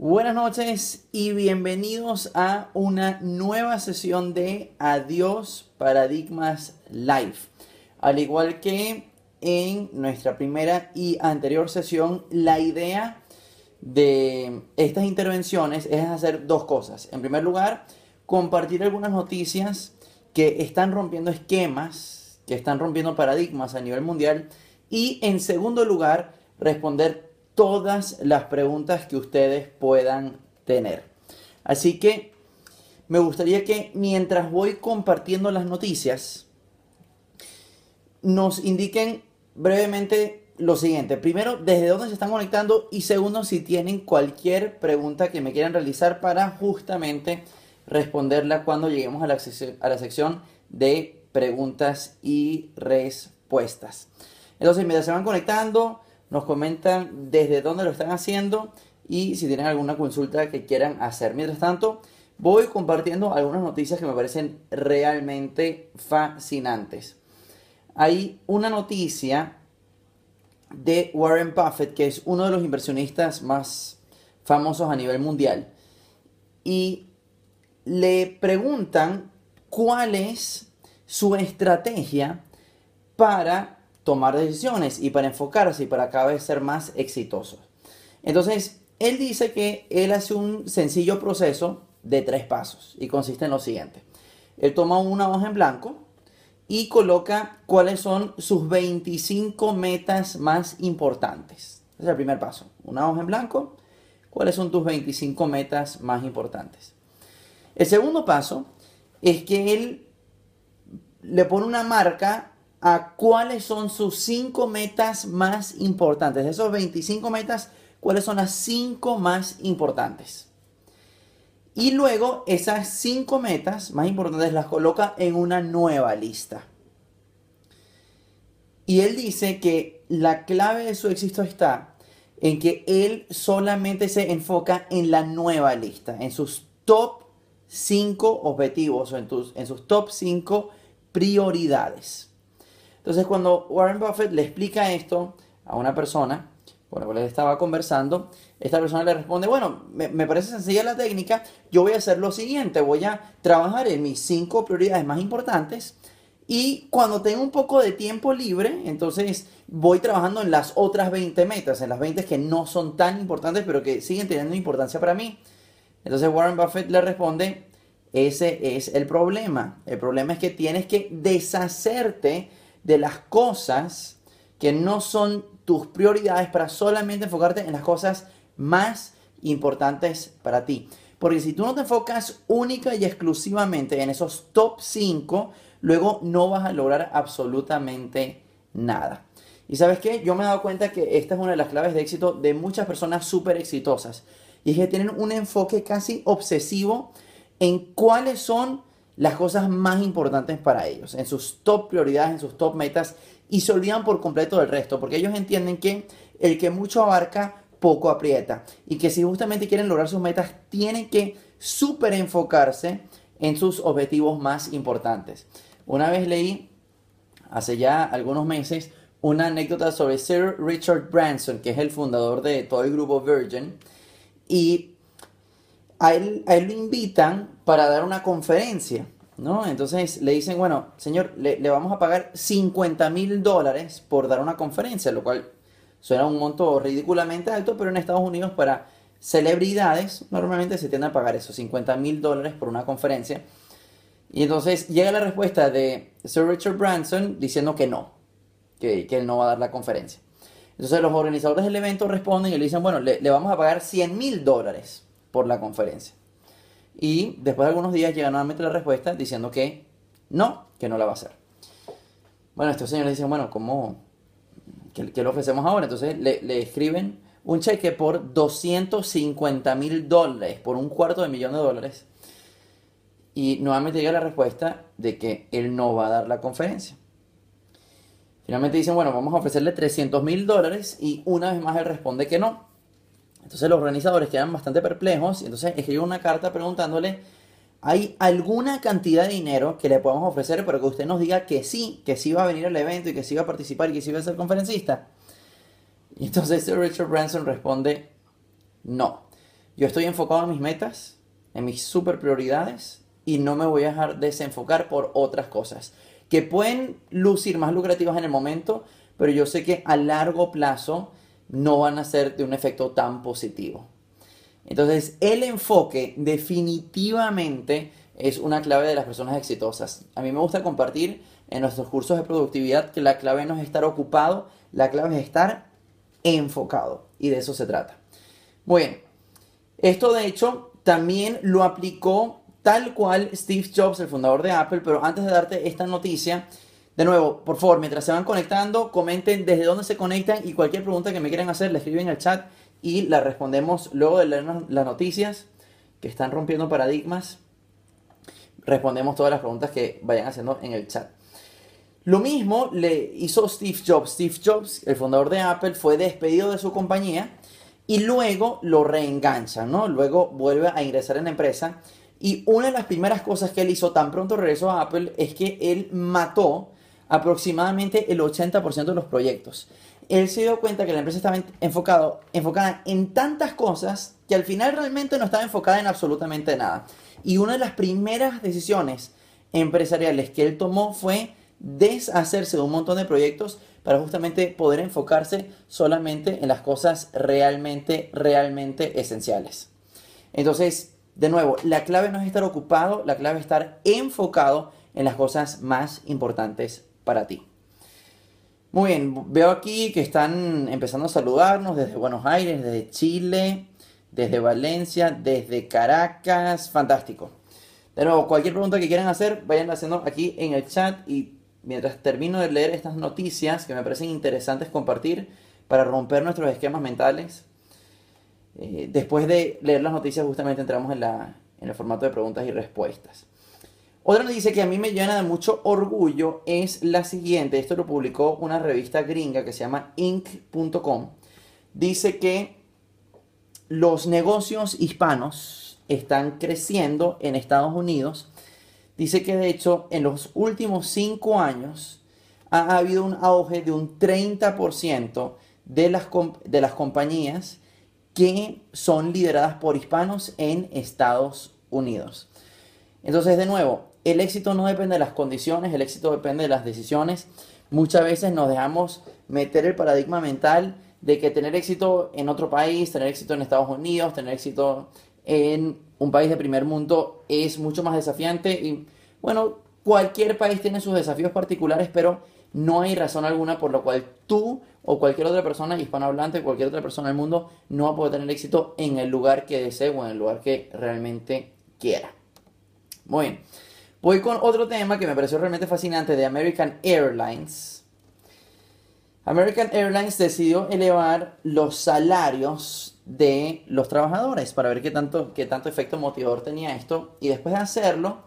Buenas noches y bienvenidos a una nueva sesión de Adiós Paradigmas Live. Al igual que en nuestra primera y anterior sesión, la idea de estas intervenciones es hacer dos cosas. En primer lugar, compartir algunas noticias que están rompiendo esquemas, que están rompiendo paradigmas a nivel mundial. Y en segundo lugar, responder todas las preguntas que ustedes puedan tener. Así que me gustaría que mientras voy compartiendo las noticias, nos indiquen brevemente lo siguiente. Primero, desde dónde se están conectando y segundo, si tienen cualquier pregunta que me quieran realizar para justamente responderla cuando lleguemos a la, a la sección de preguntas y respuestas. Entonces, mientras se van conectando, nos comentan desde dónde lo están haciendo y si tienen alguna consulta que quieran hacer. Mientras tanto, voy compartiendo algunas noticias que me parecen realmente fascinantes. Hay una noticia de Warren Buffett, que es uno de los inversionistas más famosos a nivel mundial, y le preguntan cuál es su estrategia para tomar decisiones y para enfocarse y para cada vez ser más exitoso. Entonces, él dice que él hace un sencillo proceso de tres pasos y consiste en lo siguiente. Él toma una hoja en blanco y coloca cuáles son sus 25 metas más importantes. Ese es el primer paso. Una hoja en blanco, cuáles son tus 25 metas más importantes. El segundo paso es que él le pone una marca a cuáles son sus cinco metas más importantes. De esos 25 metas, cuáles son las cinco más importantes. Y luego esas cinco metas más importantes las coloca en una nueva lista. Y él dice que la clave de su éxito está en que él solamente se enfoca en la nueva lista, en sus top 5 objetivos o en, en sus top 5 prioridades. Entonces cuando Warren Buffett le explica esto a una persona con la cual estaba conversando, esta persona le responde, bueno, me, parece sencilla la técnica, yo voy a hacer lo siguiente, voy a trabajar en mis cinco prioridades más importantes y cuando tengo un poco de tiempo libre, entonces voy trabajando en las otras 20 metas, en las 20 que no son tan importantes, pero que siguen teniendo importancia para mí. Entonces Warren Buffett le responde, ese es el problema. El problema es que tienes que deshacerte de las cosas que no son tus prioridades para solamente enfocarte en las cosas más importantes para ti. Porque si tú no te enfocas única y exclusivamente en esos top 5, luego no vas a lograr absolutamente nada. Y sabes qué, yo me he dado cuenta que esta es una de las claves de éxito de muchas personas súper exitosas. Y es que tienen un enfoque casi obsesivo en cuáles son las cosas más importantes para ellos, en sus top prioridades, en sus top metas, y se olvidan por completo del resto, porque ellos entienden que el que mucho abarca, poco aprieta, y que si justamente quieren lograr sus metas, tienen que súper enfocarse en sus objetivos más importantes. Una vez leí, hace ya algunos meses, una anécdota sobre Sir Richard Branson, que es el fundador de todo el grupo Virgin, y a él, lo invitan para dar una conferencia, ¿no? Entonces le dicen, bueno, señor, le, vamos a pagar 50 mil dólares por dar una conferencia, lo cual suena un monto ridículamente alto, pero en Estados Unidos para celebridades normalmente se tiende a pagar esos 50 mil dólares por una conferencia. Y entonces llega la respuesta de Sir Richard Branson diciendo que no, que, él no va a dar la conferencia. Entonces los organizadores del evento responden y le dicen, bueno, le, le vamos a pagar 100 mil dólares por la conferencia. Y después de algunos días llega nuevamente la respuesta diciendo que no, que no la va a hacer. Bueno, estos señores dicen, bueno, ¿cómo? ¿Qué, qué le ofrecemos ahora? Entonces le, escriben un cheque por 250 mil dólares, por un cuarto de millón de dólares. Y nuevamente llega la respuesta de que él no va a dar la conferencia. Finalmente dicen, bueno, vamos a ofrecerle 300 mil dólares y una vez más él responde que no. Entonces los organizadores quedan bastante perplejos y entonces escriben una carta preguntándole, ¿hay alguna cantidad de dinero que le podemos ofrecer para que usted nos diga que sí, que sí va a venir al evento y que sí va a participar y que sí va a ser conferencista? Y entonces Richard Branson responde, no. yo estoy enfocado en mis metas, en mis super prioridades y no me voy a dejar desenfocar por otras cosas que pueden lucir más lucrativas en el momento, pero yo sé que a largo plazo no van a ser de un efecto tan positivo. Entonces, el enfoque definitivamente es una clave de las personas exitosas. A mí me gusta compartir en nuestros cursos de productividad que la clave no es estar ocupado, la clave es estar enfocado. Y de eso se trata. Bueno, esto de hecho también lo aplicó tal cual Steve Jobs, el fundador de Apple, pero antes de darte esta noticia, de nuevo, por favor, mientras se van conectando, comenten desde dónde se conectan y cualquier pregunta que me quieran hacer, la escriben en el chat y la respondemos luego de leer las noticias que están rompiendo paradigmas. Respondemos todas las preguntas que vayan haciendo en el chat. Lo mismo le hizo Steve Jobs. Steve Jobs, el fundador de Apple, fue despedido de su compañía y luego lo reenganchan, ¿no? Luego vuelve a ingresar en la empresa. Y una de las primeras cosas que él hizo tan pronto regresó a Apple es que él mató aproximadamente el 80% de los proyectos. Él se dio cuenta que la empresa estaba enfocada en tantas cosas que al final realmente no estaba enfocada en absolutamente nada. Y una de las primeras decisiones empresariales que él tomó fue deshacerse de un montón de proyectos para justamente poder enfocarse solamente en las cosas realmente, realmente esenciales. Entonces, de nuevo, la clave no es estar ocupado, la clave es estar enfocado en las cosas más importantes para ti. Muy bien, veo aquí que están empezando a saludarnos desde Buenos Aires, desde Chile, desde Valencia, desde Caracas, fantástico. De nuevo, cualquier pregunta que quieran hacer, vayan haciendo aquí en el chat y mientras termino de leer estas noticias que me parecen interesantes compartir para romper nuestros esquemas mentales, eh, después de leer las noticias justamente entramos en, el formato de preguntas y respuestas. Otra noticia que a mí me llena de mucho orgullo es la siguiente. Esto lo publicó una revista gringa que se llama Inc.com. Dice que los negocios hispanos están creciendo en Estados Unidos. Dice que de hecho en los últimos cinco años ha habido un auge de un 30% de las, de las compañías que son lideradas por hispanos en Estados Unidos. Entonces, de nuevo, el éxito no depende de las condiciones, el éxito depende de las decisiones. Muchas veces nos dejamos meter el paradigma mental de que tener éxito en otro país, tener éxito en Estados Unidos, tener éxito en un país de primer mundo es mucho más desafiante y bueno, cualquier país tiene sus desafíos particulares, pero no hay razón alguna por la cual tú o cualquier otra persona hispanohablante, cualquier otra persona del mundo no va a poder tener éxito en el lugar que desee o en el lugar que realmente quiera. Muy bien. Voy con otro tema que me pareció realmente fascinante de American Airlines. American Airlines decidió elevar los salarios de los trabajadores para ver qué tanto, qué tanto efecto motivador tenía esto. Y después de hacerlo,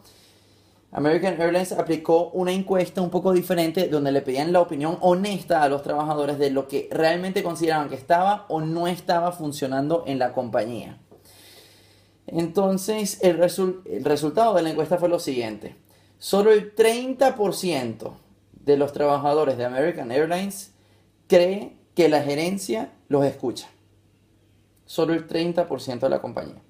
American Airlines aplicó una encuesta un poco diferente donde le pedían la opinión honesta a los trabajadores de lo que realmente consideraban que estaba o no estaba funcionando en la compañía. Entonces, el, resultado de la encuesta fue lo siguiente. Solo el 30% de los trabajadores de American Airlines cree que la gerencia los escucha. Solo el 30% de la compañía.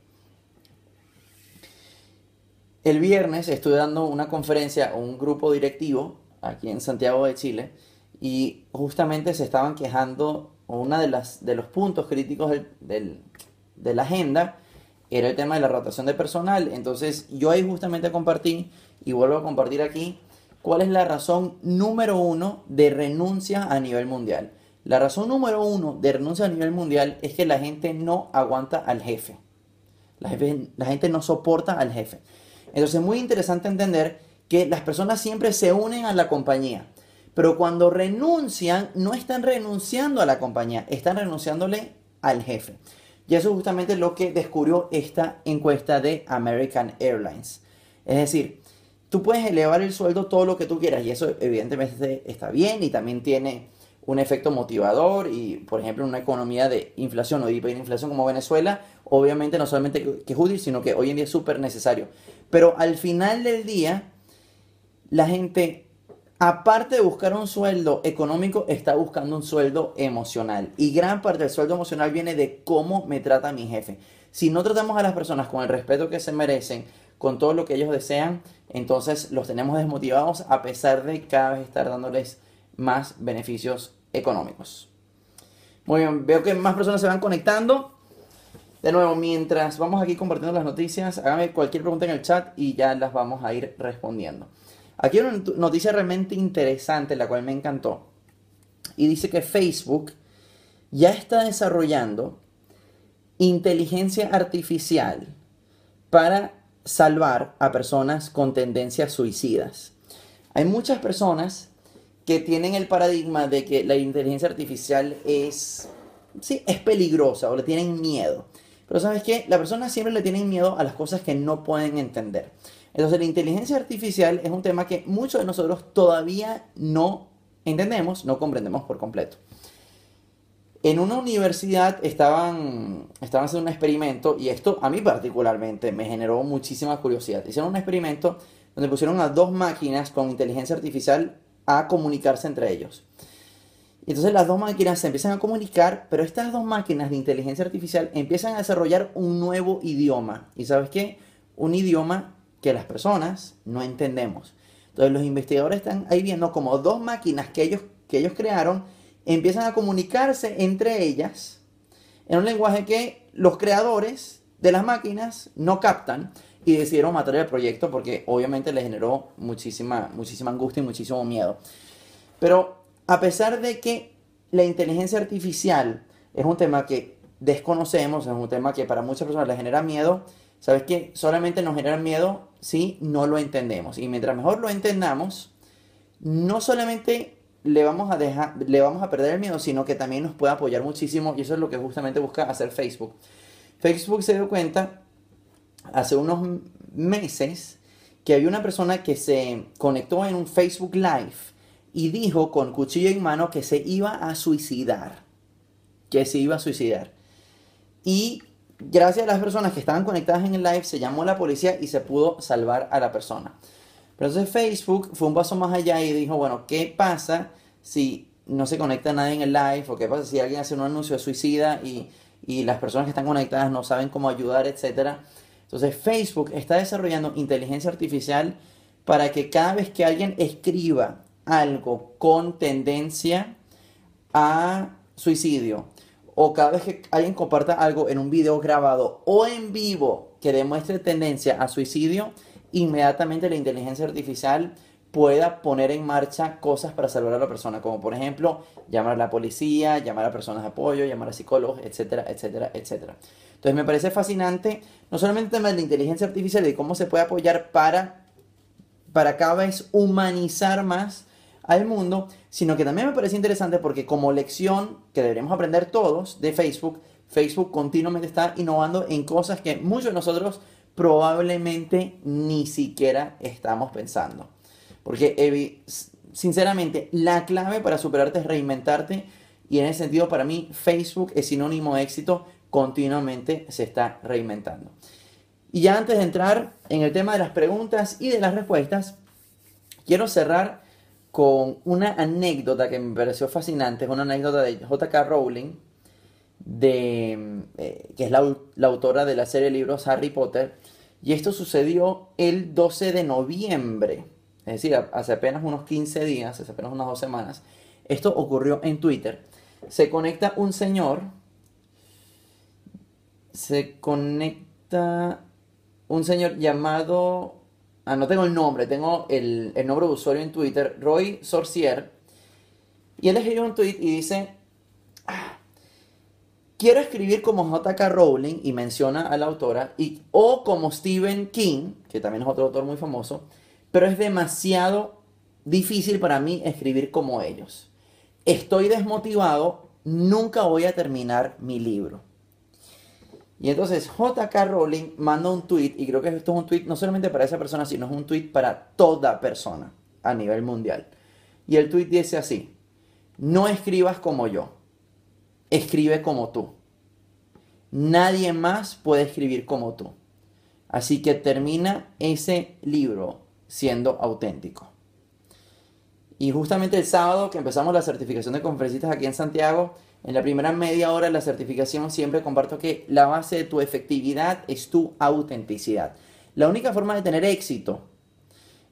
El viernes estuve dando una conferencia a un grupo directivo aquí en Santiago de Chile y justamente se estaban quejando, una de, de los puntos críticos de la agenda era el tema de la rotación de personal. Entonces yo ahí justamente compartí y vuelvo a compartir aquí cuál es la razón número uno de renuncia a nivel mundial. La razón número uno de renuncia a nivel mundial es que la gente no aguanta al jefe. La, la gente no soporta al jefe. Entonces es muy interesante entender que las personas siempre se unen a la compañía. Pero cuando renuncian, no están renunciando a la compañía, están renunciándole al jefe. Y eso es justamente lo que descubrió esta encuesta de American Airlines. Es decir, tú puedes elevar el sueldo todo lo que tú quieras y eso evidentemente está bien y también tiene un efecto motivador y, por ejemplo, en una economía de inflación o de hiperinflación como Venezuela, obviamente no solamente que es útil, sino que hoy en día es súper necesario. Pero al final del día, la gente aparte de buscar un sueldo económico, está buscando un sueldo emocional. Y gran parte del sueldo emocional viene de cómo me trata mi jefe. Si no tratamos a las personas con el respeto que se merecen, con todo lo que ellos desean, entonces los tenemos desmotivados a pesar de cada vez estar dándoles más beneficios económicos. Muy bien, veo que más personas se van conectando. De nuevo, mientras vamos aquí compartiendo las noticias, háganme cualquier pregunta en el chat y ya las vamos a ir respondiendo. Aquí hay una noticia realmente interesante, la cual me encantó. Y dice que Facebook ya está desarrollando inteligencia artificial para salvar a personas con tendencias suicidas. Hay muchas personas que tienen el paradigma de que la inteligencia artificial es, sí, es peligrosa o le tienen miedo. Pero sabes qué, la persona siempre le tiene miedo a las cosas que no pueden entender. Entonces la inteligencia artificial es un tema que muchos de nosotros todavía no entendemos, no comprendemos por completo. En una universidad estaban, estaban haciendo un experimento y esto a mí particularmente me generó muchísima curiosidad. Hicieron un experimento donde pusieron a dos máquinas con inteligencia artificial a comunicarse entre ellos. Entonces las dos máquinas se empiezan a comunicar, pero estas dos máquinas de inteligencia artificial empiezan a desarrollar un nuevo idioma. ¿Y sabes qué? Un idioma que las personas no entendemos. Entonces los investigadores están ahí viendo como dos máquinas que ellos, que ellos crearon empiezan a comunicarse entre ellas en un lenguaje que los creadores de las máquinas no captan y decidieron matar el proyecto porque obviamente les generó muchísima, muchísima angustia y muchísimo miedo. Pero a pesar de que la inteligencia artificial es un tema que desconocemos, es un tema que para muchas personas les genera miedo, ¿sabes qué? Solamente nos genera miedo si no lo entendemos. Y mientras mejor lo entendamos, no solamente le vamos a dejar, le vamos a perder el miedo, sino que también nos puede apoyar muchísimo y eso es lo que justamente busca hacer Facebook. Facebook se dio cuenta hace unos meses que había una persona que se conectó en un Facebook Live y dijo con cuchillo en mano que se iba a suicidar, que se iba a suicidar. Y gracias a las personas que estaban conectadas en el live se llamó la policía y se pudo salvar a la persona. Pero entonces Facebook fue un paso más allá y dijo, bueno, ¿qué pasa si no se conecta nadie en el live? ¿O qué pasa si alguien hace un anuncio de suicida y, las personas que están conectadas no saben cómo ayudar, etcétera? Entonces Facebook está desarrollando inteligencia artificial para que cada vez que alguien escriba algo con tendencia a suicidio o cada vez que alguien comparta algo en un video grabado o en vivo que demuestre tendencia a suicidio, inmediatamente la inteligencia artificial pueda poner en marcha cosas para salvar a la persona, como por ejemplo llamar a la policía, llamar a personas de apoyo, llamar a psicólogos, etcétera, etcétera, etcétera. Entonces me parece fascinante no solamente el tema de la inteligencia artificial y cómo se puede apoyar para, para cada vez humanizar más al mundo, sino que también me parece interesante porque como lección que deberíamos aprender todos de Facebook, Facebook continuamente está innovando en cosas que muchos de nosotros probablemente ni siquiera estamos pensando. Porque sinceramente la clave para superarte es reinventarte y en ese sentido para mí Facebook es sinónimo de éxito, continuamente se está reinventando. Y ya antes de entrar en el tema de las preguntas y de las respuestas, quiero cerrar con una anécdota que me pareció fascinante, es una anécdota de JK Rowling, de, eh, que es la, la, autora de la serie de libros Harry Potter, y esto sucedió el 12 de noviembre, es decir, hace apenas unos 15 días, hace apenas unas dos semanas. Esto ocurrió en Twitter. Se conecta un señor, se conecta un señor llamado, ah, no tengo el nombre, tengo el, nombre de usuario en Twitter, Roy Sorcier, y él escribió un tweet y dice, quiero escribir como J.K. Rowling y menciona a la autora, y, o como Stephen King, que también es otro autor muy famoso, pero es demasiado difícil para mí escribir como ellos. Estoy desmotivado, nunca voy a terminar mi libro. Y entonces J.K. Rowling manda un tweet, y creo que esto es un tweet no solamente para esa persona, sino es un tweet para toda persona a nivel mundial. Y el tweet dice así, no escribas como yo escribe como tú. Nadie más puede escribir como tú. Así que termina ese libro siendo auténtico. Y justamente el sábado que empezamos la certificación de conferencistas aquí en Santiago, en la primera media hora de la certificación siempre comparto que la base de tu efectividad es tu autenticidad. La única forma de tener éxito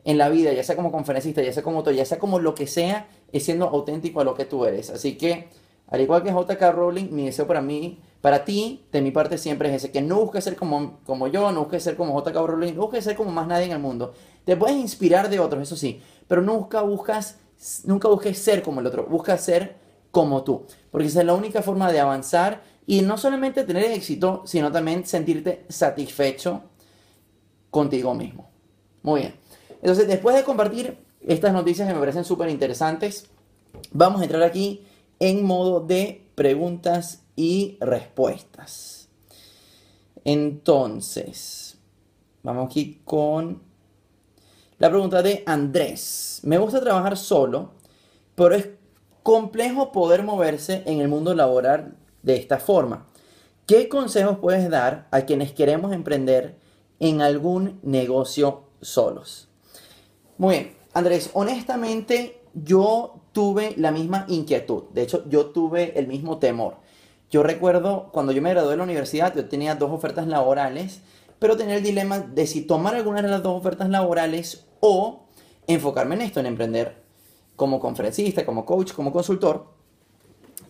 en la vida, ya sea como conferencista, ya sea como autor, ya sea como lo que sea, es siendo auténtico a lo que tú eres. Así que, al igual que JK Rowling, mi deseo para mí, para ti, de mi parte siempre es ese, que no busques ser como, como yo, no busques ser como JK Rowling, no busques ser como más nadie en el mundo. Te puedes inspirar de otros, eso sí, pero nunca buscas, nunca busques ser como el otro, busca ser como tú, porque esa es la única forma de avanzar y no solamente tener éxito, sino también sentirte satisfecho contigo mismo. Muy bien. Entonces, después de compartir estas noticias que me parecen súper interesantes, vamos a entrar aquí en modo de preguntas y respuestas. Entonces, vamos aquí con la pregunta de Andrés. Me gusta trabajar solo, pero es complejo poder moverse en el mundo laboral de esta forma. ¿Qué consejos puedes dar a quienes queremos emprender en algún negocio solos? Muy bien, Andrés, honestamente yo tuve la misma inquietud, de hecho yo tuve el mismo temor. Yo recuerdo cuando yo me gradué de la universidad, yo tenía dos ofertas laborales, pero tenía el dilema de si tomar alguna de las dos ofertas laborales o enfocarme en esto, en emprender como conferencista, como coach, como consultor.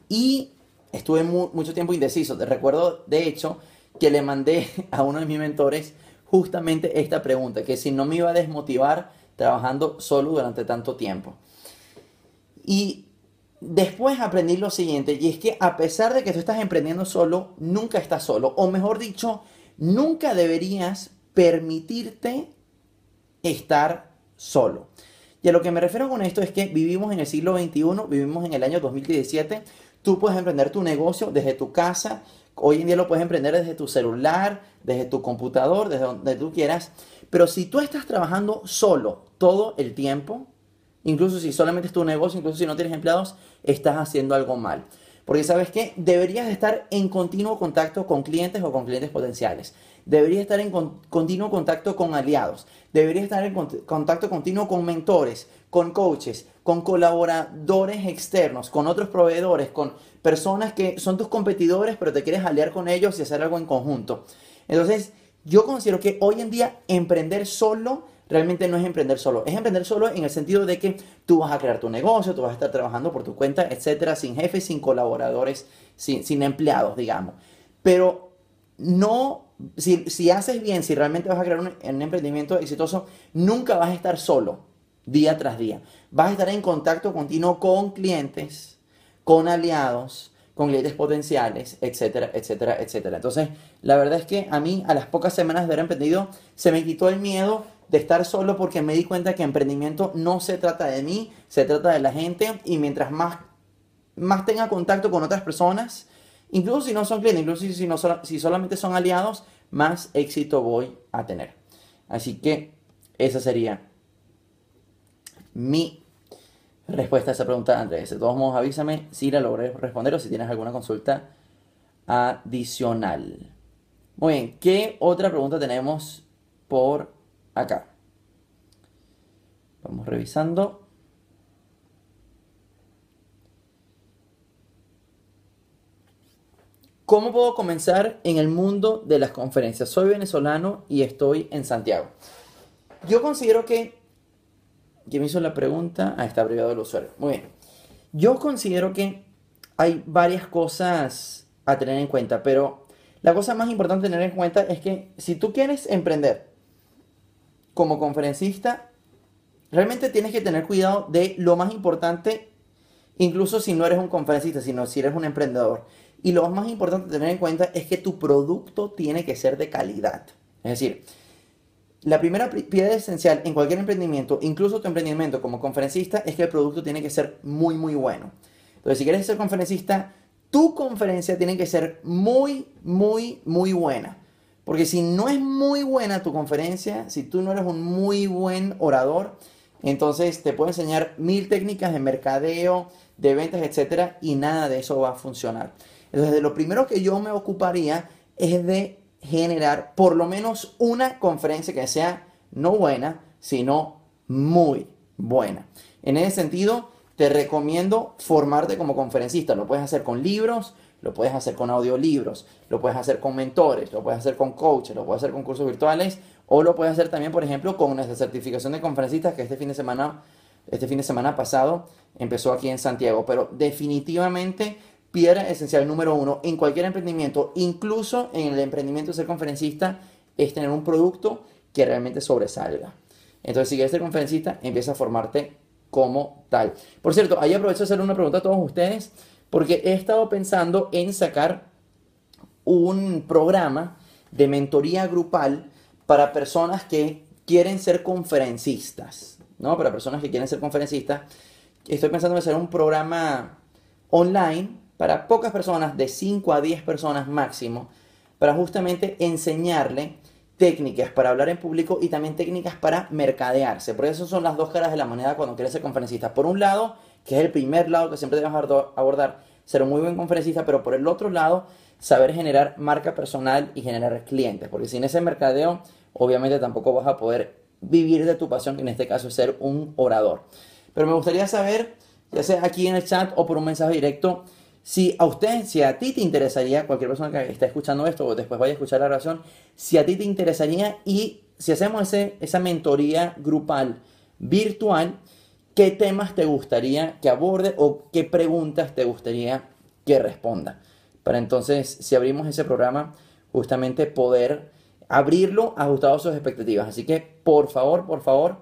Y estuve mucho tiempo indeciso. Recuerdo, de hecho, que le mandé a uno de mis mentores justamente esta pregunta, que si no me iba a desmotivar trabajando solo durante tanto tiempo. Y después aprendí lo siguiente, y es que a pesar de que tú estás emprendiendo solo, nunca estás solo, o mejor dicho, nunca deberías permitirte estar solo. Y a lo que me refiero con esto es que vivimos en el siglo XXI, vivimos en el año 2017, tú puedes emprender tu negocio desde tu casa, hoy en día lo puedes emprender desde tu celular, desde tu computador, desde donde tú quieras, pero si tú estás trabajando solo todo el tiempo, incluso si solamente es tu negocio, incluso si no tienes empleados, estás haciendo algo mal. Porque sabes que deberías estar en continuo contacto con clientes o con clientes potenciales. Deberías estar en continuo contacto con aliados. Deberías estar en contacto continuo con mentores, con coaches, con colaboradores externos, con otros proveedores, con personas que son tus competidores, pero te quieres aliar con ellos y hacer algo en conjunto. Entonces, yo considero que hoy en día emprender solo realmente no es emprender solo. Es emprender solo en el sentido de que tú vas a crear tu negocio, tú vas a estar trabajando por tu cuenta, etcétera, sin jefes, sin colaboradores, sin, empleados, digamos. Pero no, si, haces bien, si realmente vas a crear un, un emprendimiento exitoso, nunca vas a estar solo día tras día. Vas a estar en contacto continuo con clientes, con aliados, con clientes potenciales, etcétera, etcétera, etcétera. Entonces, la verdad es que a mí, a las pocas semanas de haber emprendido, se me quitó el miedo de estar solo porque me di cuenta que emprendimiento no se trata de mí, se trata de la gente y mientras más, más tenga contacto con otras personas, incluso si no son clientes, incluso si, no, si solamente son aliados, más éxito voy a tener. Así que esa sería mi respuesta a esa pregunta, Andrés. De todos modos, avísame si la logré responder o si tienes alguna consulta adicional. Muy bien, ¿qué otra pregunta tenemos por acá? Vamos revisando. ¿Cómo puedo comenzar en el mundo de las conferencias? Soy venezolano y estoy en Santiago. Yo considero que ¿Quién me hizo la pregunta? Ah, está abreviado el usuario. Muy bien. Yo considero que hay varias cosas a tener en cuenta, pero la cosa más importante a tener en cuenta es que si tú quieres emprender como conferencista, realmente tienes que tener cuidado de lo más importante, incluso si no eres un conferencista, sino si eres un emprendedor. Y lo más importante a tener en cuenta es que tu producto tiene que ser de calidad. Es decir, la primera piedra esencial en cualquier emprendimiento, incluso tu emprendimiento como conferencista, es que el producto tiene que ser muy, muy bueno. Entonces, si quieres ser conferencista, tu conferencia tiene que ser muy, muy, muy buena. Porque si no es muy buena tu conferencia, si tú no eres un muy buen orador, entonces te puedo enseñar mil técnicas de mercadeo, de ventas, etcétera, y nada de eso va a funcionar. Entonces, lo primero que yo me ocuparía es de generar por lo menos una conferencia que sea no buena, sino muy buena. En ese sentido, te recomiendo formarte como conferencista. Lo puedes hacer con libros, lo puedes hacer con audiolibros, lo puedes hacer con mentores, lo puedes hacer con coaches, lo puedes hacer con cursos virtuales o lo puedes hacer también, por ejemplo, con nuestra certificación de conferencistas que este fin de semana, este fin de semana pasado empezó aquí en Santiago. Pero definitivamente piedra esencial número uno en cualquier emprendimiento, incluso en el emprendimiento de ser conferencista, es tener un producto que realmente sobresalga. Entonces, si quieres ser conferencista, empieza a formarte como tal. Por cierto, ahí aprovecho de hacer una pregunta a todos ustedes, porque he estado pensando en sacar un programa de mentoría grupal para personas que quieren ser conferencistas, ¿no? Para personas que quieren ser conferencistas. Estoy pensando en hacer un programa online para pocas personas, de 5 a 10 personas máximo, para justamente enseñarle técnicas para hablar en público y también técnicas para mercadearse. Por eso son las dos caras de la moneda cuando quieres ser conferencista. Por un lado, que es el primer lado que siempre debes abordar, ser un muy buen conferencista, pero por el otro lado, saber generar marca personal y generar clientes, porque sin ese mercadeo, obviamente tampoco vas a poder vivir de tu pasión, que en este caso es ser un orador. Pero me gustaría saber, ya sea aquí en el chat o por un mensaje directo, si a usted, si a ti te interesaría, cualquier persona que esté escuchando esto o después vaya a escuchar la oración, si a ti te interesaría y si hacemos ese, esa mentoría grupal virtual, ¿qué temas te gustaría que aborde o qué preguntas te gustaría que responda? Para entonces, si abrimos ese programa, justamente poder abrirlo ajustado a sus expectativas. Así que, por favor, por favor,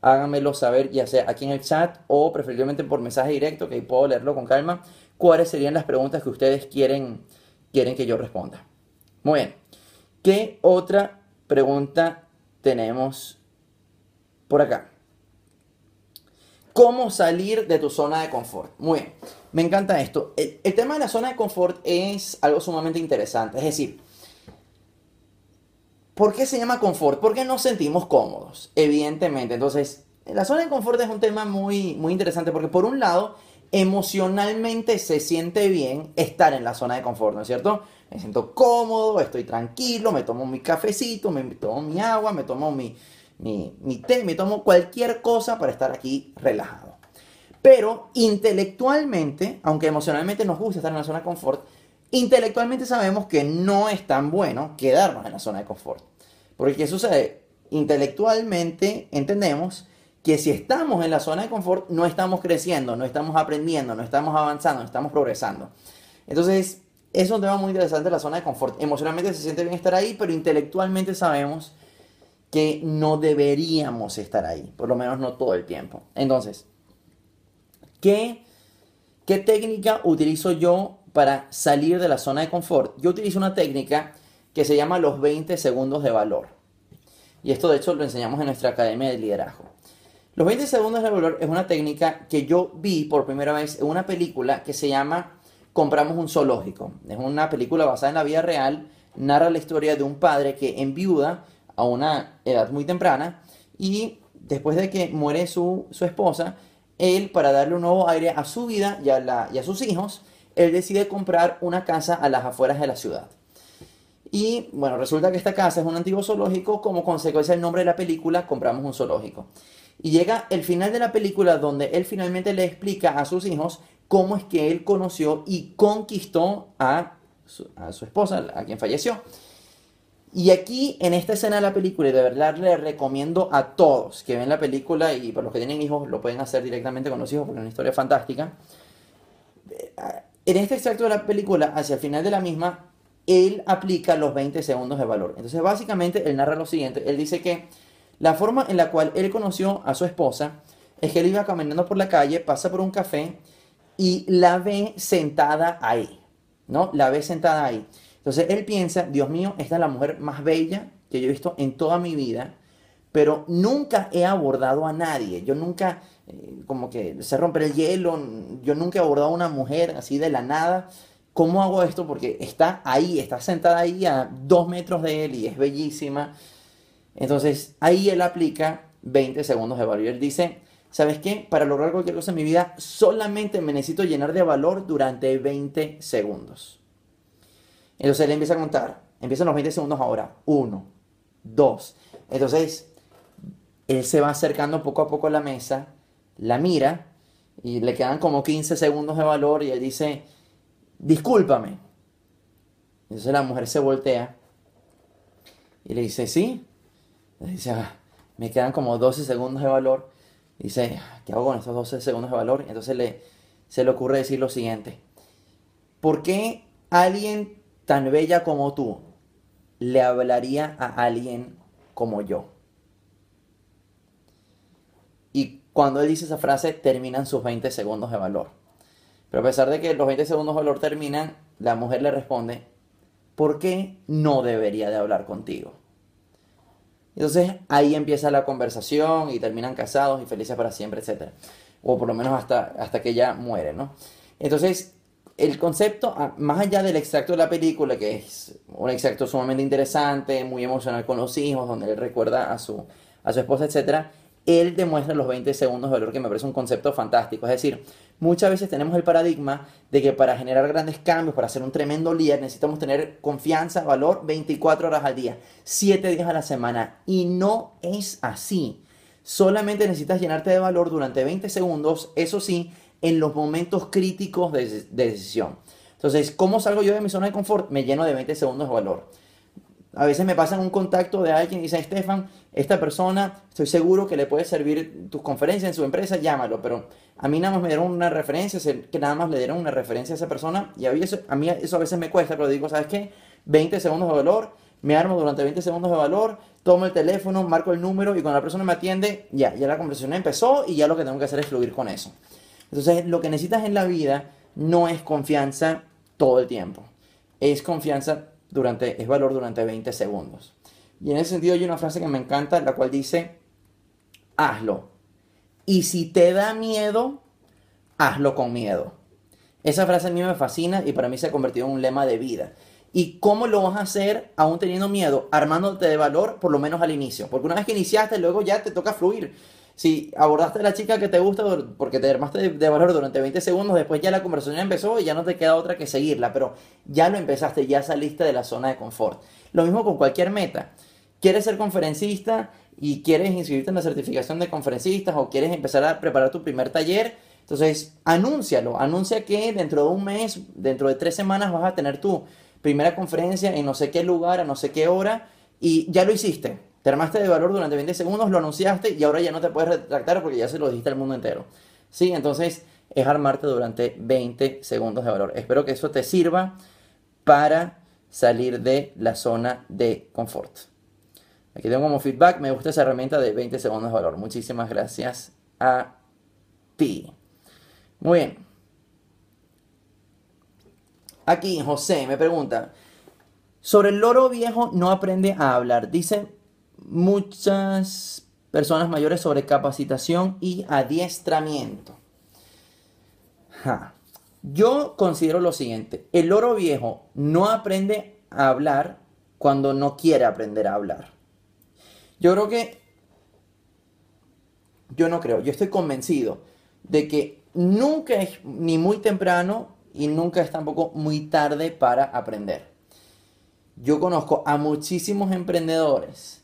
háganmelo saber, ya sea aquí en el chat o preferiblemente por mensaje directo, que ahí puedo leerlo con calma cuáles serían las preguntas que ustedes quieren, quieren que yo responda. Muy bien. ¿Qué otra pregunta tenemos por acá? ¿Cómo salir de tu zona de confort? Muy bien. Me encanta esto. El, tema de la zona de confort es algo sumamente interesante. Es decir, ¿por qué se llama confort? Porque nos sentimos cómodos, evidentemente. Entonces, la zona de confort es un tema muy, muy interesante porque por un lado emocionalmente se siente bien estar en la zona de confort, ¿no es cierto? Me siento cómodo, estoy tranquilo, me tomo mi cafecito, me tomo mi agua, me tomo mi, mi, té, me tomo cualquier cosa para estar aquí relajado. Pero intelectualmente, aunque emocionalmente nos gusta estar en la zona de confort, intelectualmente sabemos que no es tan bueno quedarnos en la zona de confort. Porque ¿qué sucede? Intelectualmente entendemos que si estamos en la zona de confort, no estamos creciendo, no estamos aprendiendo, no estamos avanzando, no estamos progresando. Entonces, es un tema muy interesante la zona de confort. Emocionalmente se siente bien estar ahí, pero intelectualmente sabemos que no deberíamos estar ahí, por lo menos no todo el tiempo. Entonces, ¿qué, técnica utilizo yo para salir de la zona de confort? Yo utilizo una técnica que se llama los 20 segundos de valor. Y esto de hecho lo enseñamos en nuestra academia de liderazgo. Los 20 segundos de valor es una técnica que yo vi por primera vez en una película que se llama Compramos un zoológico. Es una película basada en la vida real, narra la historia de un padre que enviuda a una edad muy temprana y después de que muere su, esposa, él para darle un nuevo aire a su vida y a, la, sus hijos, él decide comprar una casa a las afueras de la ciudad. Y bueno, resulta que esta casa es un antiguo zoológico, como consecuencia del nombre de la película, compramos un zoológico. Y llega el final de la película donde él finalmente le explica a sus hijos cómo es que él conoció y conquistó a su, esposa, a quien falleció. Y aquí, en esta escena de la película, y de verdad le recomiendo a todos que ven la película y por los que tienen hijos lo pueden hacer directamente con los hijos porque es una historia fantástica. En este extracto de la película, hacia el final de la misma, él aplica los 20 segundos de valor. Entonces, básicamente, él narra lo siguiente. Él dice que la forma en la cual él conoció a su esposa es que él iba caminando por la calle, pasa por un café y la ve sentada ahí, ¿no? La ve sentada ahí. Entonces él piensa, Dios mío, esta es la mujer más bella que yo he visto en toda mi vida, pero nunca he abordado a nadie. Yo nunca, eh, como que se rompe el hielo, yo nunca he abordado a una mujer así de la nada. ¿Cómo hago esto? Porque está ahí, está sentada ahí a dos metros de él y es bellísima. Entonces ahí él aplica 20 segundos de valor. Y él dice, ¿sabes qué? Para lograr cualquier cosa en mi vida, solamente me necesito llenar de valor durante 20 segundos. Entonces él empieza a contar. Empiezan los 20 segundos ahora. Uno, dos. Entonces, él se va acercando poco a poco a la mesa, la mira y le quedan como 15 segundos de valor y él dice, discúlpame. Entonces la mujer se voltea y le dice, sí. Le dice, ah, me quedan como 12 segundos de valor. Dice, ¿qué hago con estos 12 segundos de valor? Entonces se le ocurre decir lo siguiente. ¿Por qué alguien tan bella como tú le hablaría a alguien como yo? Y cuando él dice esa frase, terminan sus 20 segundos de valor. Pero a pesar de que los 20 segundos de valor terminan, la mujer le responde, ¿por qué no debería de hablar contigo? Entonces ahí empieza la conversación y terminan casados y felices para siempre, etc. O por lo menos hasta, hasta que ella muere, ¿no? Entonces, el concepto, ah, más allá del extracto de la película, que es un extracto sumamente interesante, muy emocional con los hijos, donde él recuerda a su, a su esposa, etc., él demuestra los 20 segundos de valor, que me parece un concepto fantástico. Es decir, muchas veces tenemos el paradigma de que para generar grandes cambios, para hacer un tremendo líder, necesitamos tener confianza, valor 24 horas al día, 7 días a la semana. Y no es así. Solamente necesitas llenarte de valor durante 20 segundos, eso sí, en los momentos críticos de, de decisión. Entonces, ¿cómo salgo yo de mi zona de confort? Me lleno de 20 segundos de valor. A veces me pasan un contacto de alguien y dice, Estefan, esta persona, estoy seguro que le puede servir tus conferencias en su empresa, llámalo. Pero a mí nada más me dieron una referencia, que nada más le dieron una referencia a esa persona. Y a mí, eso, a mí eso a veces me cuesta, pero digo, ¿sabes qué? 20 segundos de valor, me armo durante 20 segundos de valor, tomo el teléfono, marco el número y cuando la persona me atiende, ya, ya la conversación empezó y ya lo que tengo que hacer es fluir con eso. Entonces, lo que necesitas en la vida no es confianza todo el tiempo. Es confianza durante, es valor durante 20 segundos. Y en ese sentido hay una frase que me encanta, la cual dice, hazlo. Y si te da miedo, hazlo con miedo. Esa frase a mí me fascina y para mí se ha convertido en un lema de vida. ¿Y cómo lo vas a hacer aún teniendo miedo? Armándote de valor por lo menos al inicio. Porque una vez que iniciaste, luego ya te toca fluir. Si abordaste a la chica que te gusta porque te armaste de, valor durante 20 segundos, después ya la conversación empezó y ya no te queda otra que seguirla, pero ya lo empezaste, ya saliste de la zona de confort. Lo mismo con cualquier meta. ¿Quieres ser conferencista y quieres inscribirte en la certificación de conferencistas o quieres empezar a preparar tu primer taller? Entonces, anúncialo, anuncia que dentro de un mes, dentro de tres semanas vas a tener tu primera conferencia en no sé qué lugar, a no sé qué hora, y ya lo hiciste te armaste de valor durante 20 segundos, lo anunciaste y ahora ya no te puedes retractar porque ya se lo dijiste al mundo entero. ¿Sí? Entonces es armarte durante 20 segundos de valor. Espero que eso te sirva para salir de la zona de confort. Aquí tengo como feedback, me gusta esa herramienta de 20 segundos de valor. Muchísimas gracias a ti. Muy bien. Aquí José me pregunta, sobre el loro viejo no aprende a hablar. Dice, muchas personas mayores sobre capacitación y adiestramiento. Yo considero lo siguiente, el loro viejo no aprende a hablar cuando no quiere aprender a hablar. Yo creo que, yo no creo, yo estoy convencido de que nunca es ni muy temprano y nunca es tampoco muy tarde para aprender. Yo conozco a muchísimos emprendedores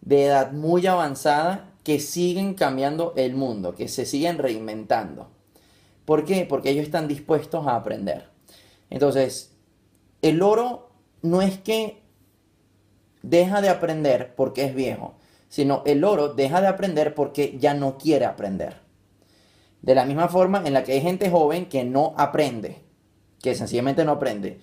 de edad muy avanzada que siguen cambiando el mundo, que se siguen reinventando. ¿Por qué? Porque ellos están dispuestos a aprender. Entonces, el oro no es que deja de aprender porque es viejo, sino el oro deja de aprender porque ya no quiere aprender. De la misma forma en la que hay gente joven que no aprende, que sencillamente no aprende.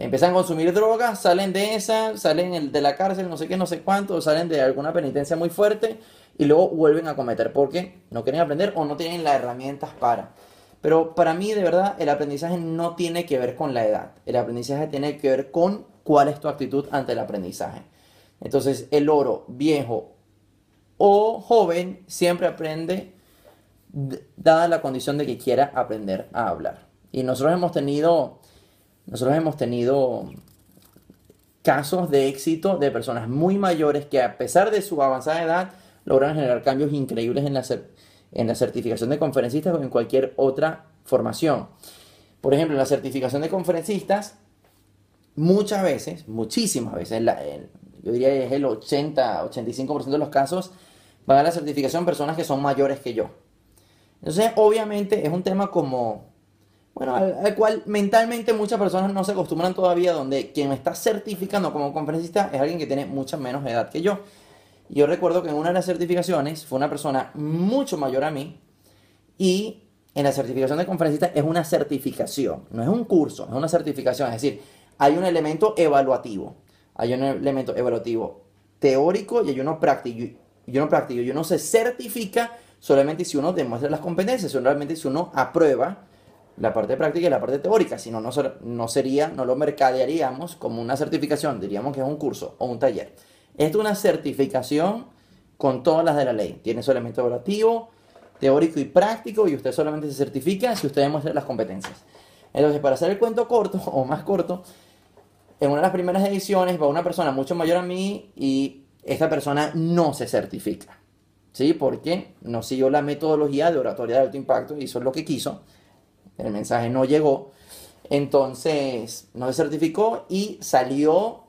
Empiezan a consumir drogas, salen de esa, salen de la cárcel, no sé qué, no sé cuánto, salen de alguna penitencia muy fuerte y luego vuelven a cometer porque no quieren aprender o no tienen las herramientas para. Pero para mí, de verdad, el aprendizaje no tiene que ver con la edad. El aprendizaje tiene que ver con cuál es tu actitud ante el aprendizaje. Entonces, el oro viejo o joven siempre aprende dada la condición de que quiera aprender a hablar. Y nosotros hemos tenido nosotros hemos tenido casos de éxito de personas muy mayores que a pesar de su avanzada edad logran generar cambios increíbles en la, en la certificación de conferencistas o en cualquier otra formación. Por ejemplo, en la certificación de conferencistas, muchas veces, muchísimas veces, yo diría que es el 80-85% de los casos, van a la certificación personas que son mayores que yo. Entonces, obviamente es un tema como, bueno, al, cual mentalmente muchas personas no se acostumbran todavía, donde quien me está certificando como conferencista es alguien que tiene mucha menos edad que yo. Yo recuerdo que en una de las certificaciones fue una persona mucho mayor a mí y en la certificación de conferencista es una certificación, no es un curso, es una certificación, es decir, hay un elemento evaluativo, hay un elemento evaluativo teórico y hay uno práctico, y uno práctico, y uno se certifica solamente si uno demuestra las competencias, solamente si uno aprueba la parte práctica y la parte teórica, si no, no sería, no lo mercadearíamos como una certificación, diríamos que es un curso o un taller. Es una certificación con todas las de la ley, tiene su elemento evaluativo, teórico y práctico, y usted solamente se certifica si usted demuestra las competencias. Entonces, para hacer el cuento corto o más corto, en una de las primeras ediciones va una persona mucho mayor a mí y esta persona no se certifica. ¿Sí? Porque no siguió la metodología de oratoria de alto impacto, hizo lo que quiso. El mensaje no llegó. Entonces, no se certificó y salió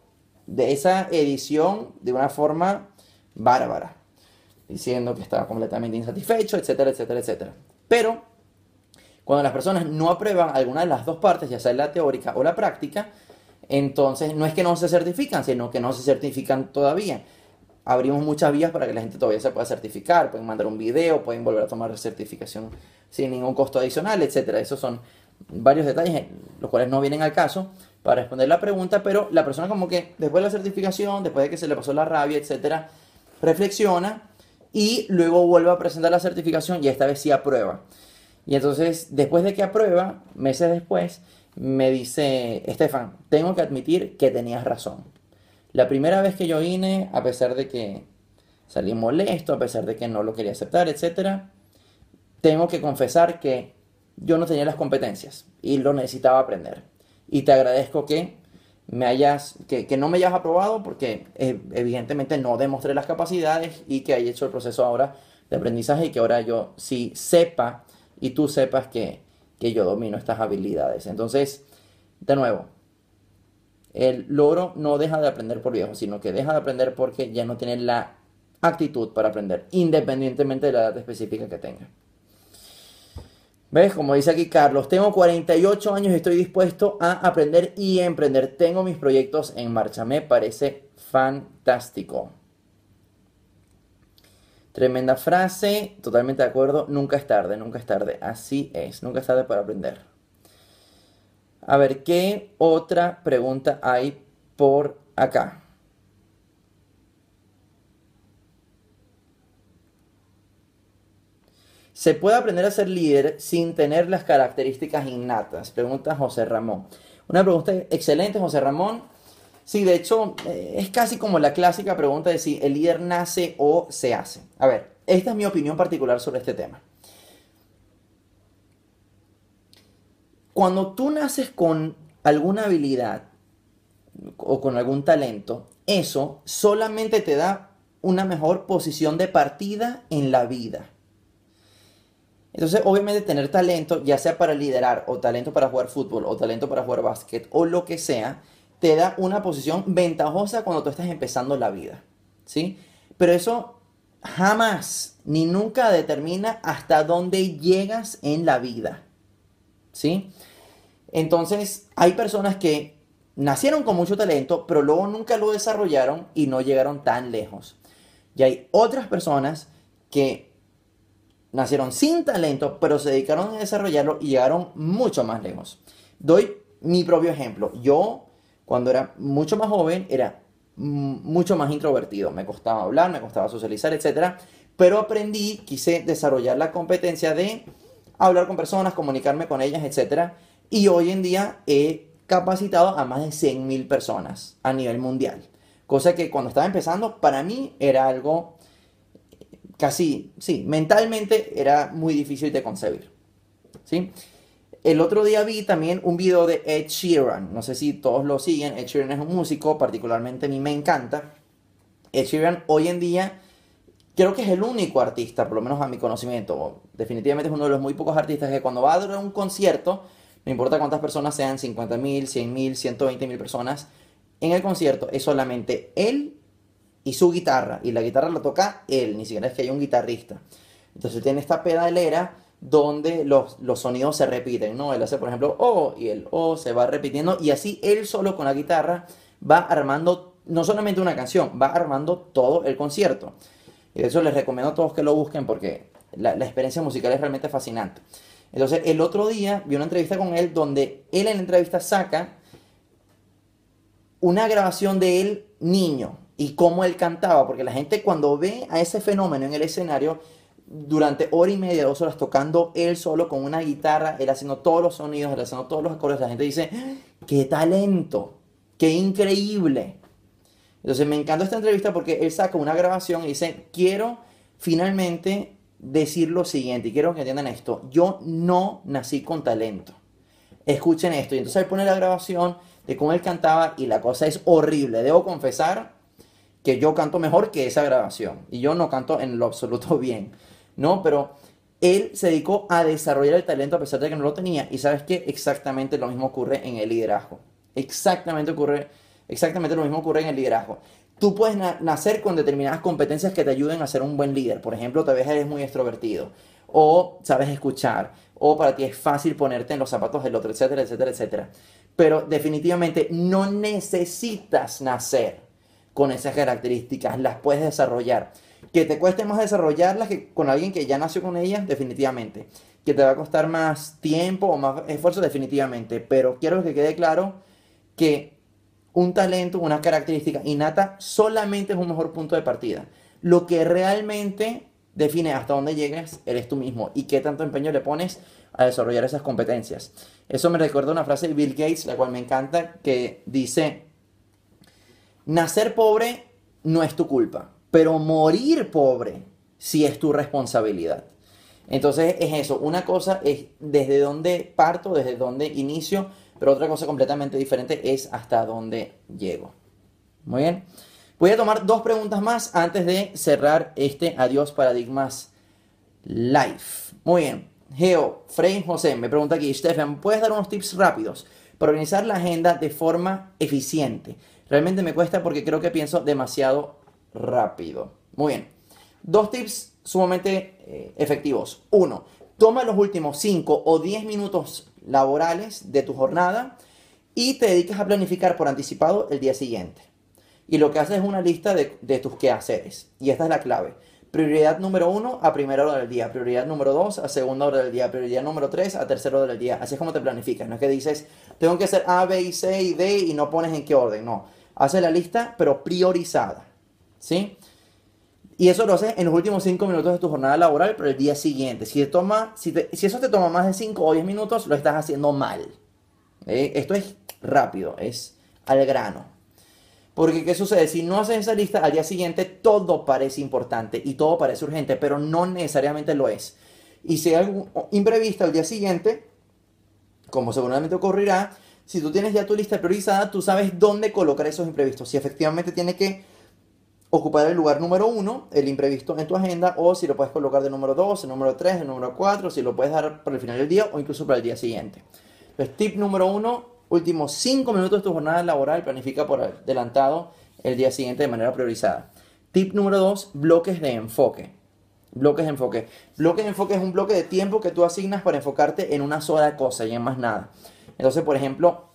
de esa edición de una forma bárbara, diciendo que estaba completamente insatisfecho, etcétera, etcétera, etcétera. Pero, cuando las personas no aprueban alguna de las dos partes, ya sea la teórica o la práctica, entonces no es que no se certifican, sino que no se certifican todavía abrimos muchas vías para que la gente todavía se pueda certificar. Pueden mandar un video, pueden volver a tomar certificación sin ningún costo adicional, etc. Esos son varios detalles, los cuales no vienen al caso para responder la pregunta, pero la persona como que después de la certificación, después de que se le pasó la rabia, etc., reflexiona y luego vuelve a presentar la certificación y esta vez sí aprueba. Y entonces, después de que aprueba, meses después, me dice, Estefan, tengo que admitir que tenías razón. La primera vez que yo vine, a pesar de que salí molesto, a pesar de que no lo quería aceptar, etc., tengo que confesar que yo no tenía las competencias y lo necesitaba aprender. Y te agradezco que me hayas, que, no me hayas aprobado porque eh, evidentemente no demostré las capacidades y que haya hecho el proceso ahora de aprendizaje y que ahora yo sí sepa y tú sepas que, que yo domino estas habilidades. Entonces, de nuevo, el logro no deja de aprender por viejo, sino que deja de aprender porque ya no tiene la actitud para aprender, independientemente de la edad específica que tenga. ¿Ves? Como dice aquí Carlos, tengo 48 años y estoy dispuesto a aprender y emprender. Tengo mis proyectos en marcha. Me parece fantástico. Tremenda frase, totalmente de acuerdo. Nunca es tarde, nunca es tarde. Así es, nunca es tarde para aprender. A ver, ¿qué otra pregunta hay por acá? ¿Se puede aprender a ser líder sin tener las características innatas? Pregunta José Ramón. Una pregunta excelente, José Ramón. Sí, de hecho, eh, es casi como la clásica pregunta de si el líder nace o se hace. A ver, esta es mi opinión particular sobre este tema. Cuando tú naces con alguna habilidad o con algún talento, eso solamente te da una mejor posición de partida en la vida. Entonces, obviamente tener talento, ya sea para liderar o talento para jugar fútbol o talento para jugar básquet o lo que sea, te da una posición ventajosa cuando tú estás empezando la vida. ¿Sí? Pero eso jamás ni nunca determina hasta dónde llegas en la vida. ¿Sí? Entonces, hay personas que nacieron con mucho talento, pero luego nunca lo desarrollaron y no llegaron tan lejos. Y hay otras personas que nacieron sin talento, pero se dedicaron a desarrollarlo y llegaron mucho más lejos. Doy mi propio ejemplo. Yo, cuando era mucho más joven, era mucho más introvertido. Me costaba hablar, me costaba socializar, etc. Pero aprendí, quise desarrollar la competencia de hablar con personas, comunicarme con ellas, etc. Y hoy en día he capacitado a más de 100.000 personas a nivel mundial. Cosa que cuando estaba empezando, para mí era algo casi, sí, mentalmente era muy difícil de concebir. ¿Sí? El otro día vi también un video de Ed Sheeran. No sé si todos lo siguen. Ed Sheeran es un músico, particularmente a mí me encanta. Ed Sheeran hoy en día creo que es el único artista, por lo menos a mi conocimiento. Definitivamente es uno de los muy pocos artistas que cuando va a dar un concierto no importa cuántas personas sean, 50.000, 100.000, 120.000 personas, en el concierto es solamente él y su guitarra. Y la guitarra la toca él, ni siquiera es que haya un guitarrista. Entonces tiene esta pedalera donde los, los sonidos se repiten, ¿no? Él hace, por ejemplo, O y el O se va repitiendo y así él solo con la guitarra va armando no solamente una canción, va armando todo el concierto. Y de eso les recomiendo a todos que lo busquen porque la experiencia musical es realmente fascinante. Entonces, el otro día vi una entrevista con él donde él en la entrevista saca una grabación de él niño y cómo él cantaba, porque la gente cuando ve a ese fenómeno en el escenario, durante hora y media, dos horas tocando él solo con una guitarra, él haciendo todos los sonidos, él haciendo todos los acordes, la gente dice, qué talento, qué increíble. Entonces me encanta esta entrevista porque él saca una grabación y dice, quiero finalmente decir lo siguiente, y quiero que entiendan esto, yo no nací con talento. Escuchen esto. Y entonces él pone la grabación de cómo él cantaba y la cosa es horrible. Debo confesar que yo canto mejor que esa grabación. Y yo no canto en lo absoluto bien. ¿No? Pero él se dedicó a desarrollar el talento a pesar de que no lo tenía. Y sabes que exactamente lo mismo ocurre en el liderazgo. Exactamente ocurre, exactamente lo mismo ocurre en el liderazgo. Tú puedes nacer con determinadas competencias que te ayuden a ser un buen líder. Por ejemplo, tal vez eres muy extrovertido o sabes escuchar o para ti es fácil ponerte en los zapatos del otro, etcétera, etcétera, etcétera. Pero definitivamente no necesitas nacer con esas características, las puedes desarrollar. Que te cueste más desarrollarlas que con alguien que ya nació con ellas, definitivamente. Que te va a costar más tiempo o más esfuerzo, definitivamente. Pero quiero que quede claro que un talento, una característica innata, solamente es un mejor punto de partida. Lo que realmente define hasta dónde llegas eres tú mismo y qué tanto empeño le pones a desarrollar esas competencias. Eso me recuerda una frase de Bill Gates, la cual me encanta, que dice, nacer pobre no es tu culpa, pero morir pobre sí es tu responsabilidad. Entonces es eso, una cosa es desde dónde parto, desde dónde inicio, pero otra cosa completamente diferente es hasta dónde llego. Muy bien. Voy a tomar dos preguntas más antes de cerrar este Adiós Paradigmas Live. Muy bien. Geo, Frey José me pregunta aquí, Stefan, ¿puedes dar unos tips rápidos para organizar la agenda de forma eficiente? Realmente me cuesta porque creo que pienso demasiado rápido. Muy bien. Dos tips sumamente eh, efectivos. Uno, toma los últimos 5 o 10 minutos laborales de tu jornada y te dedicas a planificar por anticipado el día siguiente. Y lo que haces es una lista de, tus quehaceres. Y esta es la clave. Prioridad número uno a primera hora del día, prioridad número dos a segunda hora del día, prioridad número tres a tercera hora del día. Así es como te planificas. No es que dices, tengo que hacer A, B, y C y D y no pones en qué orden. No. Haces la lista, pero priorizada. ¿Sí? Y eso lo haces en los últimos cinco minutos de tu jornada laboral, pero el día siguiente. Si, toma, si, eso te toma más de 5 o 10 minutos, lo estás haciendo mal. ¿Eh? Esto es rápido, es al grano. Porque ¿qué sucede? Si no haces esa lista, al día siguiente todo parece importante y todo parece urgente, pero no necesariamente lo es. Y si hay algo imprevisto al día siguiente, como seguramente ocurrirá, si tú tienes ya tu lista priorizada, tú sabes dónde colocar esos imprevistos. Si efectivamente tiene que ocupar el lugar número uno, el imprevisto en tu agenda, o si lo puedes colocar de número dos, el número tres, el número cuatro, si lo puedes dar para el final del día o incluso para el día siguiente. Tip número uno, últimos 5 minutos de tu jornada laboral, planifica por adelantado el día siguiente de manera priorizada. Tip número 2, bloques de enfoque. Bloques de enfoque. Bloques de enfoque es un bloque de tiempo que tú asignas para enfocarte en una sola cosa y en más nada. Entonces, por ejemplo,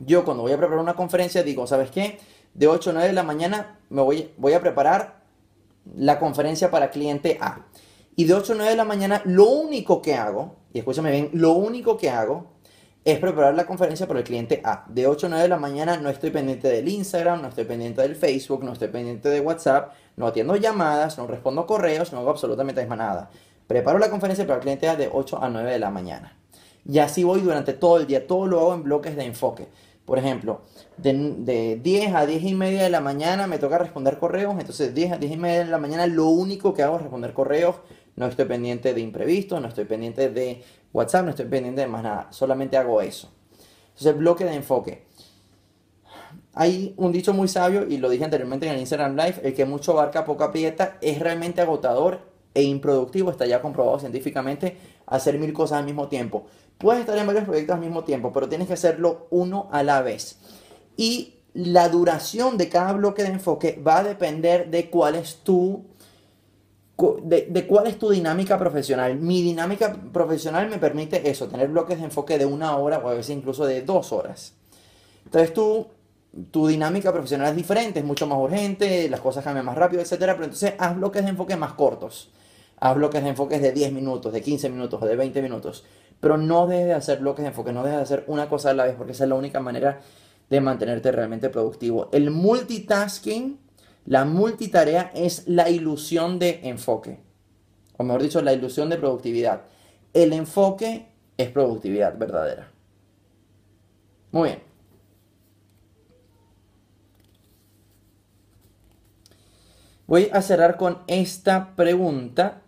yo cuando voy a preparar una conferencia digo, ¿sabes qué? De 8 a 9 de la mañana me voy, voy a preparar la conferencia para cliente A. Y de 8 a 9 de la mañana lo único que hago, y escúchame bien, lo único que hago es preparar la conferencia para el cliente A. De 8 a 9 de la mañana no estoy pendiente del Instagram, no estoy pendiente del Facebook, no estoy pendiente de WhatsApp, no atiendo llamadas, no respondo correos, no hago absolutamente nada. Preparo la conferencia para el cliente A de 8 a 9 de la mañana. Y así voy durante todo el día, todo lo hago en bloques de enfoque. Por ejemplo, de, de 10 a 10 y media de la mañana me toca responder correos, entonces de 10 a 10 y media de la mañana lo único que hago es responder correos, no estoy pendiente de imprevistos, no estoy pendiente de WhatsApp, no estoy pendiente de más nada, solamente hago eso. Entonces, bloque de enfoque. Hay un dicho muy sabio, y lo dije anteriormente en el Instagram Live, el que mucho abarca, poco aprieta, es realmente agotador e improductivo, está ya comprobado científicamente, hacer mil cosas al mismo tiempo. Puedes estar en varios proyectos al mismo tiempo, pero tienes que hacerlo uno a la vez. Y la duración de cada bloque de enfoque va a depender de cuál es tu de, cuál es tu dinámica profesional. Mi dinámica profesional me permite eso, tener bloques de enfoque de una hora o a veces incluso de dos horas. Entonces tú, tu dinámica profesional es diferente, es mucho más urgente, las cosas cambian más rápido, etc. Pero entonces haz bloques de enfoque más cortos. Haz bloques de enfoque de 10 minutos, de 15 minutos o de 20 minutos. Pero no dejes de hacer bloques de enfoque, no dejes de hacer una cosa a la vez, porque esa es la única manera de mantenerte realmente productivo. El multitasking la multitarea es la ilusión de enfoque, o mejor dicho, la ilusión de productividad. El enfoque es productividad verdadera. Muy bien. Voy a cerrar con esta pregunta.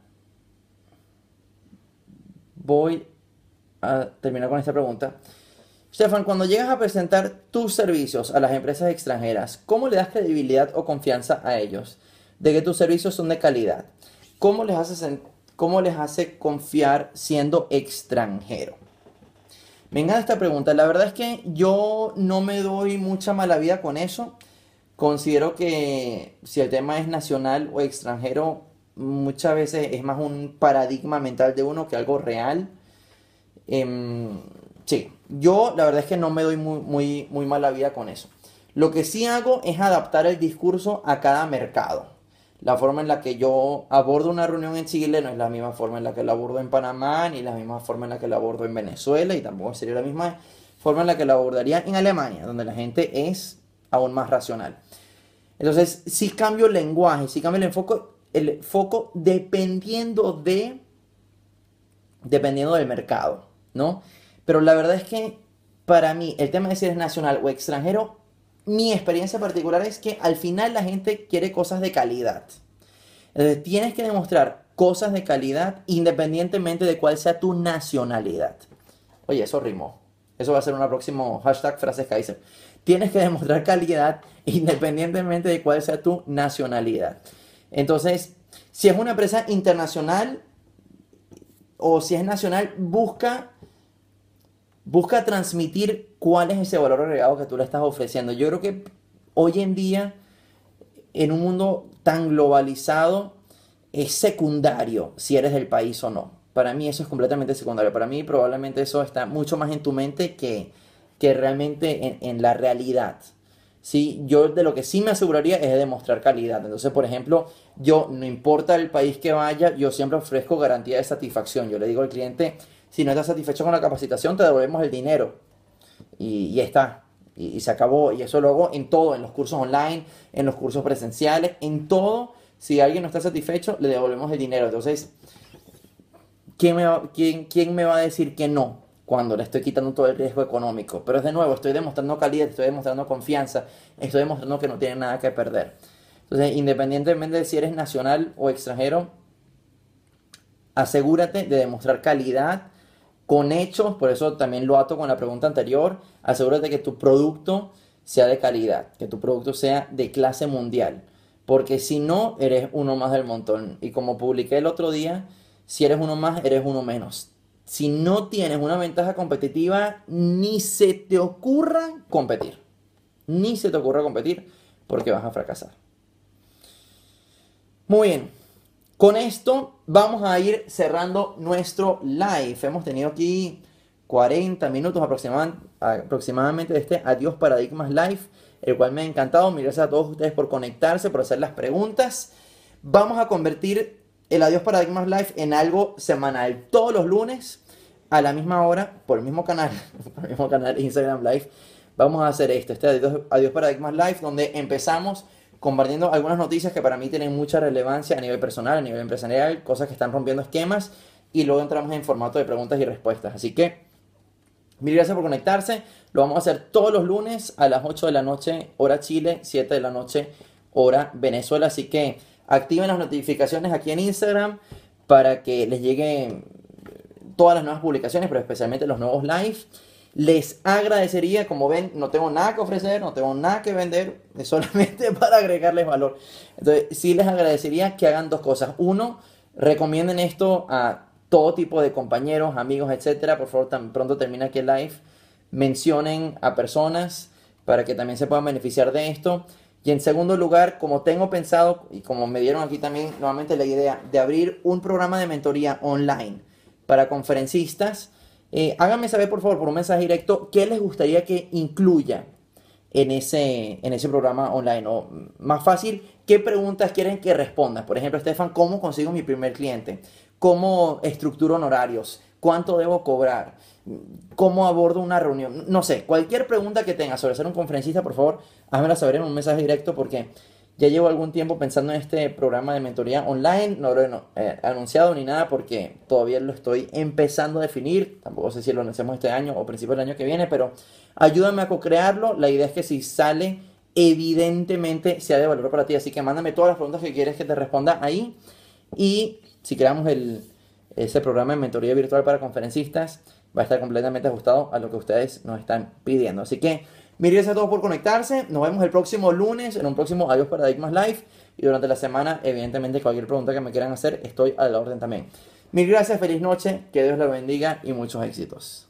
Voy a terminar con esta pregunta. Stefan, cuando llegas a presentar tus servicios a las empresas extranjeras, ¿cómo le das credibilidad o confianza a ellos de que tus servicios son de calidad? ¿Cómo les hace, cómo les hace confiar siendo extranjero? Me esta pregunta. La verdad es que yo no me doy mucha mala vida con eso. Considero que si el tema es nacional o extranjero, muchas veces es más un paradigma mental de uno que algo real. Em, Sí, yo la verdad es que no me doy muy, muy, muy mala vida con eso. Lo que sí hago es adaptar el discurso a cada mercado. La forma en la que yo abordo una reunión en Chile no es la misma forma en la que la abordo en Panamá, ni la misma forma en la que la abordo en Venezuela, y tampoco sería la misma forma en la que la abordaría en Alemania, donde la gente es aún más racional. Entonces, sí cambio el lenguaje, sí cambio el enfoque, el foco dependiendo de, dependiendo del mercado, ¿no? Pero la verdad es que para mí el tema de si eres nacional o extranjero, mi experiencia particular es que al final la gente quiere cosas de calidad. Entonces tienes que demostrar cosas de calidad independientemente de cuál sea tu nacionalidad. Oye, eso rimó. Eso va a ser un próximo hashtag frases Kaiser. Tienes que demostrar calidad independientemente de cuál sea tu nacionalidad. Entonces, si es una empresa internacional o si es nacional, busca busca transmitir cuál es ese valor agregado que tú le estás ofreciendo. Yo creo que hoy en día, en un mundo tan globalizado, es secundario si eres del país o no. Para mí eso es completamente secundario. Para mí probablemente eso está mucho más en tu mente que, que realmente en, la realidad. ¿sí? Yo de lo que sí me aseguraría es de demostrar calidad. Entonces, por ejemplo, yo, no importa el país que vaya, yo siempre ofrezco garantía de satisfacción. Yo le digo al cliente, si no estás satisfecho con la capacitación, te devolvemos el dinero. Y, y está. Y, se acabó. Y eso lo hago en todo, en los cursos online, en los cursos presenciales, en todo. Si alguien no está satisfecho, le devolvemos el dinero. Entonces, ¿quién me va, quién, quién me va a decir que no? cuando le estoy quitando todo el riesgo económico. Pero es de nuevo, estoy demostrando calidad, estoy demostrando confianza, estoy demostrando que no tiene nada que perder. Entonces, independientemente de si eres nacional o extranjero, asegúrate de demostrar calidad con hechos, por eso también lo ato con la pregunta anterior, asegúrate que tu producto sea de calidad, que tu producto sea de clase mundial, porque si no, eres uno más del montón. Y como publiqué el otro día, si eres uno más, eres uno menos. Si no tienes una ventaja competitiva, ni se te ocurra competir. Ni se te ocurra competir porque vas a fracasar. Muy bien. Con esto vamos a ir cerrando nuestro live. Hemos tenido aquí 40 minutos aproximadamente de este Adiós Paradigmas Live, el cual me ha encantado. Gracias a todos ustedes por conectarse, por hacer las preguntas. Vamos a convertir el Adiós Paradigmas Live en algo semanal, todos los lunes a la misma hora, por el mismo canal, por el mismo canal Instagram Live. Vamos a hacer esto, este Adiós, Adiós Paradigmas Live, donde empezamos compartiendo algunas noticias que para mí tienen mucha relevancia a nivel personal, a nivel empresarial, cosas que están rompiendo esquemas y luego entramos en formato de preguntas y respuestas. Así que mil gracias por conectarse. Lo vamos a hacer todos los lunes a las 8 de la noche, hora Chile, 7 de la noche, hora Venezuela. Así que activen las notificaciones aquí en Instagram para que les lleguen todas las nuevas publicaciones, pero especialmente los nuevos live. Les agradecería, como ven, no tengo nada que ofrecer, no tengo nada que vender, es solamente para agregarles valor. Entonces, sí les agradecería que hagan dos cosas. Uno, recomienden esto a todo tipo de compañeros, amigos, etcétera. Por favor, tan pronto termina aquí el live. Mencionen a personas para que también se puedan beneficiar de esto. Y en segundo lugar, como tengo pensado y como me dieron aquí también nuevamente la idea de abrir un programa de mentoría online para conferencistas, eh, háganme saber por favor por un mensaje directo qué les gustaría que incluya en ese, en ese programa online. O más fácil, ¿qué preguntas quieren que responda? Por ejemplo, Estefan, ¿cómo consigo mi primer cliente? ¿Cómo estructuro honorarios? ¿Cuánto debo cobrar? ¿Cómo abordo una reunión? No sé, cualquier pregunta que tengas sobre ser un conferencista, por favor, házmela saber en un mensaje directo porque ya llevo algún tiempo pensando en este programa de mentoría online. No lo he eh, anunciado ni nada porque todavía lo estoy empezando a definir. Tampoco sé si lo anunciamos este año o principio del año que viene, pero ayúdame a co-crearlo. La idea es que si sale, evidentemente sea de valor para ti. Así que mándame todas las preguntas que quieres que te responda ahí. Y si creamos el, ese programa de mentoría virtual para conferencistas, va a estar completamente ajustado a lo que ustedes nos están pidiendo. Así que Mil gracias a todos por conectarse. Nos vemos el próximo lunes en un próximo Adiós Paradigmas Live. Y durante la semana, evidentemente, cualquier pregunta que me quieran hacer, estoy a la orden también. Mil gracias, feliz noche, que Dios los bendiga y muchos éxitos.